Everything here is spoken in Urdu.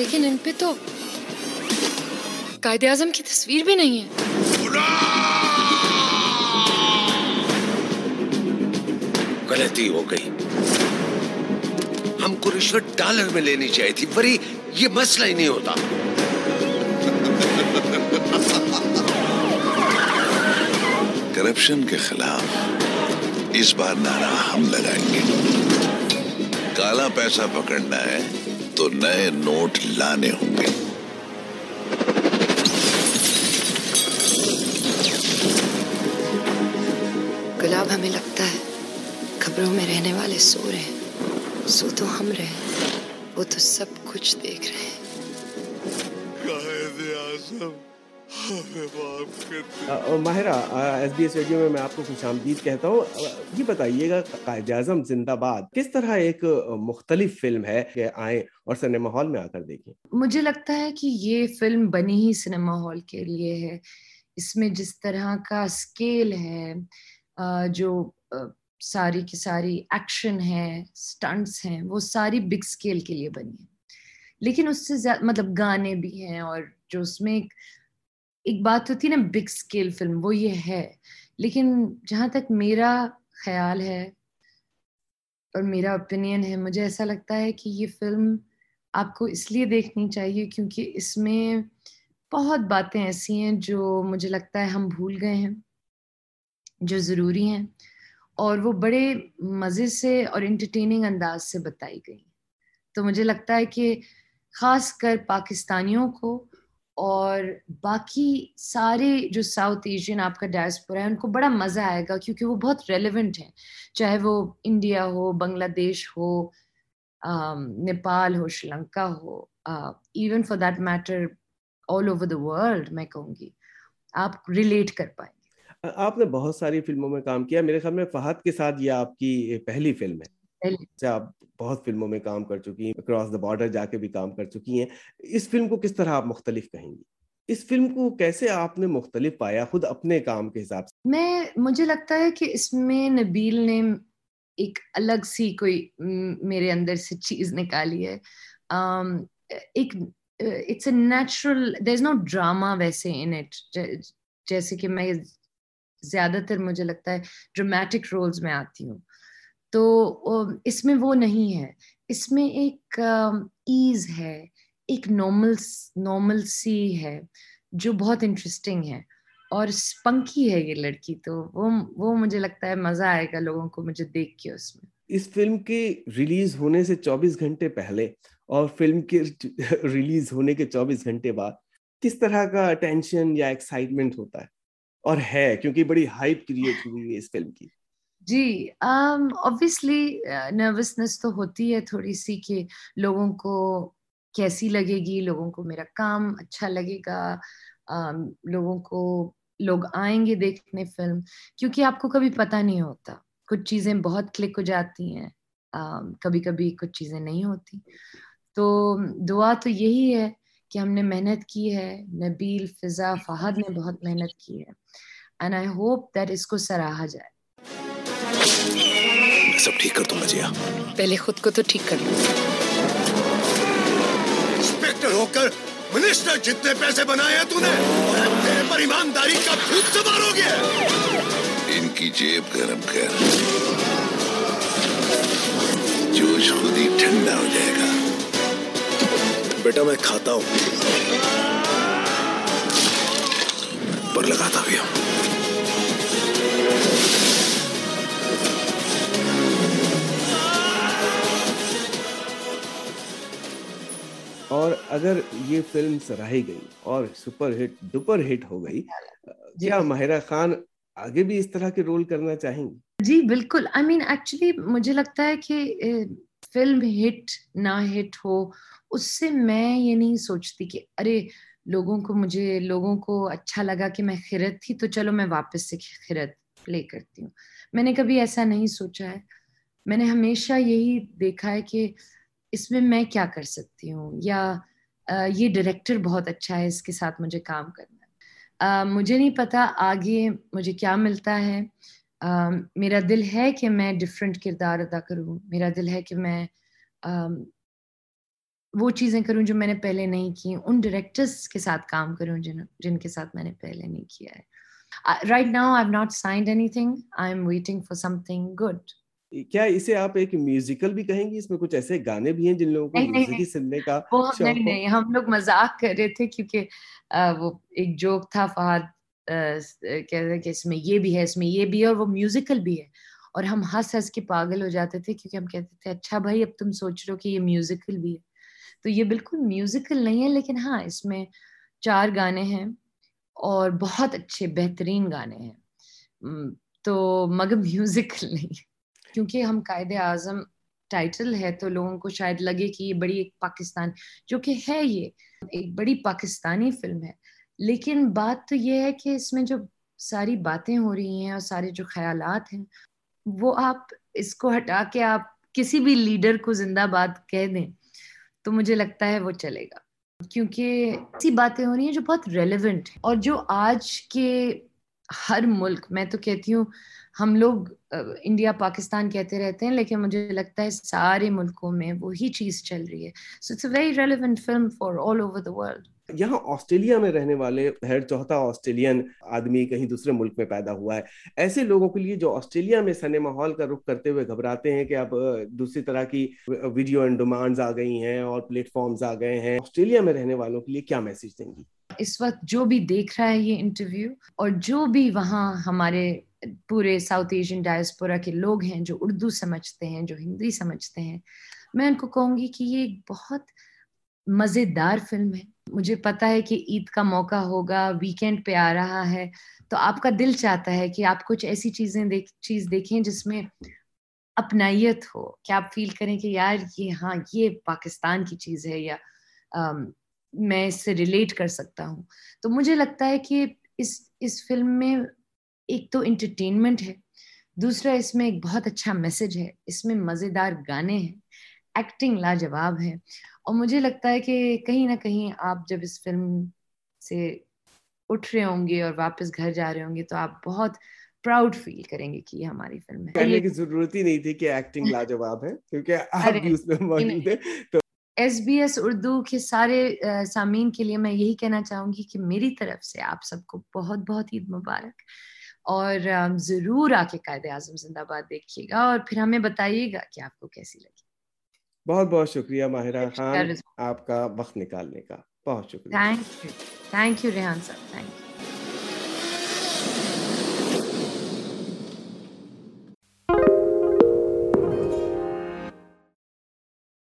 لیکن ان پہ تو قائد اعظم کی تصویر بھی نہیں ہے۔ غلطی ہو گئی۔ ہم کو رشوت ڈالر میں لینی چاہیے تھی بری یہ مسئلہ ہی نہیں ہوتا۔ کرپشن کے خلاف اس بار نعرہ ہم لگائیں گے۔ کالا پیسہ پکڑنا ہے۔ تو نئے نوٹ لانے ہوں گے۔ گلاب ہمیں لگتا ہے خبروں میں رہنے والے سو رہے ہیں۔ سو تو ہم رہے وہ تو سب کچھ دیکھ رہے ہیں۔ Mahira S B S radio میں میں آپ کو خوش آمدید کہتا ہوں۔ یہ بتائیے گا، قائد اعظم زندہ باد کس طرح ایک مختلف فلم ہے کہ آئیں اور سنیما ہال میں آ کر دیکھیں؟ مجھے لگتا ہے کہ یہ فلم بنی ہی سنیما ہال کے لیے ہے۔ اس میں جس طرح کا اسکیل ہے جو ساری کی ساری ایکشن ہے اسٹنٹس ہیں، وہ ساری بگ اسکیل کے لیے بنی ہے لیکن اس سے زیادہ مطلب گانے بھی ہیں اور جو اس میں ایک ایک بات ہوتی ہے نا بگ اسکیل فلم وہ یہ ہے۔ لیکن جہاں تک میرا خیال ہے اور میرا اوپینین ہے، مجھے ایسا لگتا ہے کہ یہ فلم آپ کو اس لیے دیکھنی چاہیے کیونکہ اس میں بہت باتیں ایسی ہیں جو مجھے لگتا ہے ہم بھول گئے ہیں، جو ضروری ہیں۔ اور وہ بڑے مزے سے اور انٹرٹیننگ انداز سے بتائی گئی۔ تو مجھے لگتا ہے کہ خاص کر پاکستانیوں کو اور باقی سارے جو ساؤتھ ایشین آپ کا ڈائسپورا ہے، ان کو بڑا مزہ آئے گا کیونکہ وہ بہت ریلیونٹ ہیں۔ چاہے وہ انڈیا ہو بنگلہ دیش ہو نیپال ہو شری لنکا ہو even for that matter all over the world میں کہوں گی، آپ ریلیٹ کر پائیں گے۔ آپ نے بہت ساری فلموں میں کام کیا۔ میرے خیال میں فہد کے ساتھ یہ آپ کی پہلی فلم ہے۔ آپ بہت فلموں میں کام کر چکی ہیں اکراس دا بارڈر جا کے بھی کام کر چکی ہیں۔ اس فلم کو کس طرح آپ مختلف کہیں گی اس فلم کو کیسے آپ نے مختلف پایا خود اپنے کام کے حساب سے؟ میں مجھے لگتا ہے کہ اس میں نبیل نے ایک الگ سی کوئی میرے اندر سے چیز نکالی ہے۔ ایک it's a natural there is no drama ویسے ان اٹ۔ جیسے کہ میں زیادہ تر مجھے لگتا ہے ڈرامیٹک رولز میں آتی ہوں۔ تو اس میں وہ نہیں ہے۔ اس میں ایک ایز ہے، ایک نارمل نارمل سی ہے، جو بہت انٹرسٹنگ ہے۔ اور اسپنکی ہے یہ لڑکی تو، وہ وہ مجھے لگتا ہے مزہ آئے گا لوگوں کو مجھے دیکھ کے اس میں۔ اس فلم کے ریلیز ہونے سے چوبیس گھنٹے پہلے اور فلم کے ریلیز ہونے کے چوبیس گھنٹے بعد کس طرح کا ٹینشن یا ایکسائٹمنٹ ہوتا ہے؟ اور ہے، کیونکہ بڑی ہائپ کریٹ ہوئی ہے اس فلم کی۔ جی اوبیسلی نروسنس تو ہوتی ہے تھوڑی سی کہ لوگوں کو کیسی لگے گی، لوگوں کو میرا کام اچھا لگے گا لوگوں کو لوگ آئیں گے دیکھنے فلم، کیونکہ آپ کو کبھی پتہ نہیں ہوتا، کچھ چیزیں بہت کلک ہو جاتی ہیں کبھی کبھی کچھ چیزیں نہیں ہوتی۔ تو دعا تو یہی ہے کہ ہم نے محنت کی ہے، نبیل، فضا، فہد نے بہت محنت کی ہے۔ اینڈ آئی ہوپ دیٹ اس کو سراہا جائے۔ میں سب ٹھیک کر دوں گا جیا پہلے خود کو تو ٹھیک کر لوں انسپیکٹر ہو کر منسٹر جتنے پیسے بنائے ہیں تو نے تیرے پر ایمانداری کا بھوت سوار ہو گیا ان کی جیب گرم کر۔ جوش خود ہی ٹھنڈا ہو جائے گا۔ بیٹا میں کھاتا ہوں۔ پر لگاتا بھی ہوں۔ اور اگر یہ فلم سراہی گئی اور سپر ہٹ، ڈپر ہٹ ہو گئی کیا ماہرہ خان آگے بھی اس طرح کے رول کرنا چاہیں گی جی بالکل۔ آئی مین ایکچولی مجھے لگتا ہے کہ فلم ہٹ نہ ہٹ ہو، اس سے میں یہ نہیں سوچتی کہ ارے، لوگوں کو مجھے، لوگوں کو اچھا لگا کہ میں خرد تھی، تو چلو میں واپس سے خرد پلے کرتی ہوں۔ میں نے کبھی ایسا نہیں سوچا ہے۔ میں نے ہمیشہ یہی دیکھا ہے کہ اس میں میں کیا کر سکتی ہوں؟ یا یہ ڈائریکٹر بہت اچھا ہے، اس کے ساتھ مجھے کام کرنا مجھے نہیں پتا آگے مجھے کیا ملتا ہے۔ میرا دل ہے کہ میں ڈفرینٹ کردار ادا کروں۔ میرا دل ہے کہ میں وہ چیزیں کروں جو میں نے پہلے نہیں کی۔ ان ڈائریکٹرس کے ساتھ کام کروں جن جن کے ساتھ میں نے پہلے نہیں کیا ہے۔ Right now I not signed anything I am waiting for something good کیا اسے آپ ایک میوزیکل بھی کہیں گے اس میں کچھ ایسے گانے بھی ہیں جن لوگوں کو میوزک سننے کا نہیں نہیں ہم لوگ مذاق کر رہے تھے کیونکہ وہ ایک جوک تھا فہد کہہ رہے کہ اس میں یہ بھی ہے اس میں یہ بھی ہے اور وہ میوزیکل بھی ہے۔ اور ہم ہنس ہنس کے پاگل ہو جاتے تھے کیونکہ ہم کہتے تھے اچھا بھائی اب تم سوچ رہے ہو کہ یہ میوزیکل بھی ہے۔ تو یہ بالکل میوزیکل نہیں ہے لیکن ہاں اس میں چار گانے ہیں اور بہت اچھے بہترین گانے ہیں۔ تو مگر میوزیکل نہیں۔ کیونکہ ہم قائد اعظم ٹائٹل ہے تو لوگوں کو شاید لگے کہ یہ بڑی ایک پاکستان جو کہ ہے یہ، ایک بڑی پاکستانی فلم ہے۔ لیکن بات تو یہ ہے کہ اس میں جو ساری باتیں ہو رہی ہیں اور سارے جو خیالات ہیں، وہ آپ اس کو ہٹا کے آپ کسی بھی لیڈر کو زندہ باد کہہ دیں تو مجھے لگتا ہے وہ چلے گا۔ کیونکہ ایسی باتیں ہو رہی ہیں جو بہت ریلیونٹ ہیں۔ اور جو آج کے ہر ملک، میں تو کہتی ہوں ہم لوگ انڈیا، پاکستان کہتے رہتے ہیں، لیکن مجھے لگتا ہے سارے ملکوں میں وہی چیز چل رہی ہے۔ So it's a very relevant film for all over the world یہاں آسٹریلیا میں رہنے والے ہر چوتھا آسٹریلین آدمی کہیں دوسرے ملک میں پیدا ہوا ہے۔ ایسے لوگوں کے لیے جو آسٹریلیا میں سنے ماحول کا رخ کرتے ہوئے گھبراتے ہیں کہ اب دوسری طرح کی ویڈیو اینڈ ڈیمانڈز آ گئی ہیں اور پلیٹ فارمز آ گئے ہیں، آسٹریلیا میں رہنے والوں کے لیے کیا میسج دیں گی؟ اس وقت جو بھی دیکھ رہا ہے یہ انٹرویو اور جو بھی وہاں ہمارے پورے ساؤتھ ایشین ڈائسپورا کے لوگ ہیں جو اردو سمجھتے ہیں، جو ہندی سمجھتے ہیں، میں ان کو کہوں گی کہ یہ ایک بہت مزیدار فلم ہے۔ مجھے پتا ہے کہ عید کا موقع ہوگا ویکینڈ پہ آ رہا ہے، تو آپ کا دل چاہتا ہے کہ آپ کچھ ایسی چیزیں دیکھ، چیز دیکھیں جس میں اپنائیت ہو۔ کہ آپ فیل کریں کہ یار، یہ ہاں یہ پاکستان کی چیز ہے یا میں اس سے ریلیٹ کر سکتا ہوں۔ تو مجھے لگتا ہے کہ اس اس فلم میں ایک تو انٹرٹینمنٹ ہے، دوسرا اس میں ایک بہت اچھا میسج ہے۔ اس میں مزیدار گانے ہیں۔ ایکٹنگ لاجواب ہے۔ اور مجھے لگتا ہے کہ کہیں نہ کہیں آپ جب اس فلم سے اٹھ رہے ہوں گے اور واپس گھر جا رہے ہوں گے تو آپ بہت پراؤڈ فیل کریں گے کہ یہ ہماری فلم ہے۔ کہنے کی ضرورت ہی نہیں تھی کہ ایکٹنگ لاجواب ہے کیونکہ آپ بھی اس میں موجود ہیں۔ تو ایس بی ایس اردو کے سارے سامعین کے لیے میں یہی کہنا چاہوں گی کہ میری طرف سے آپ سب کو بہت بہت عید مبارک۔ اور ضرور آ کے قائد اعظم زندہ باد دیکھیے گا اور پھر ہمیں بتائیے گا کہ آپ کو کیسی لگی۔ بہت بہت شکریہ ماہرہ خان آپ کا وقت نکالنے کا بہت شکریہ۔ Thank you thank you Rehan Sahab thank you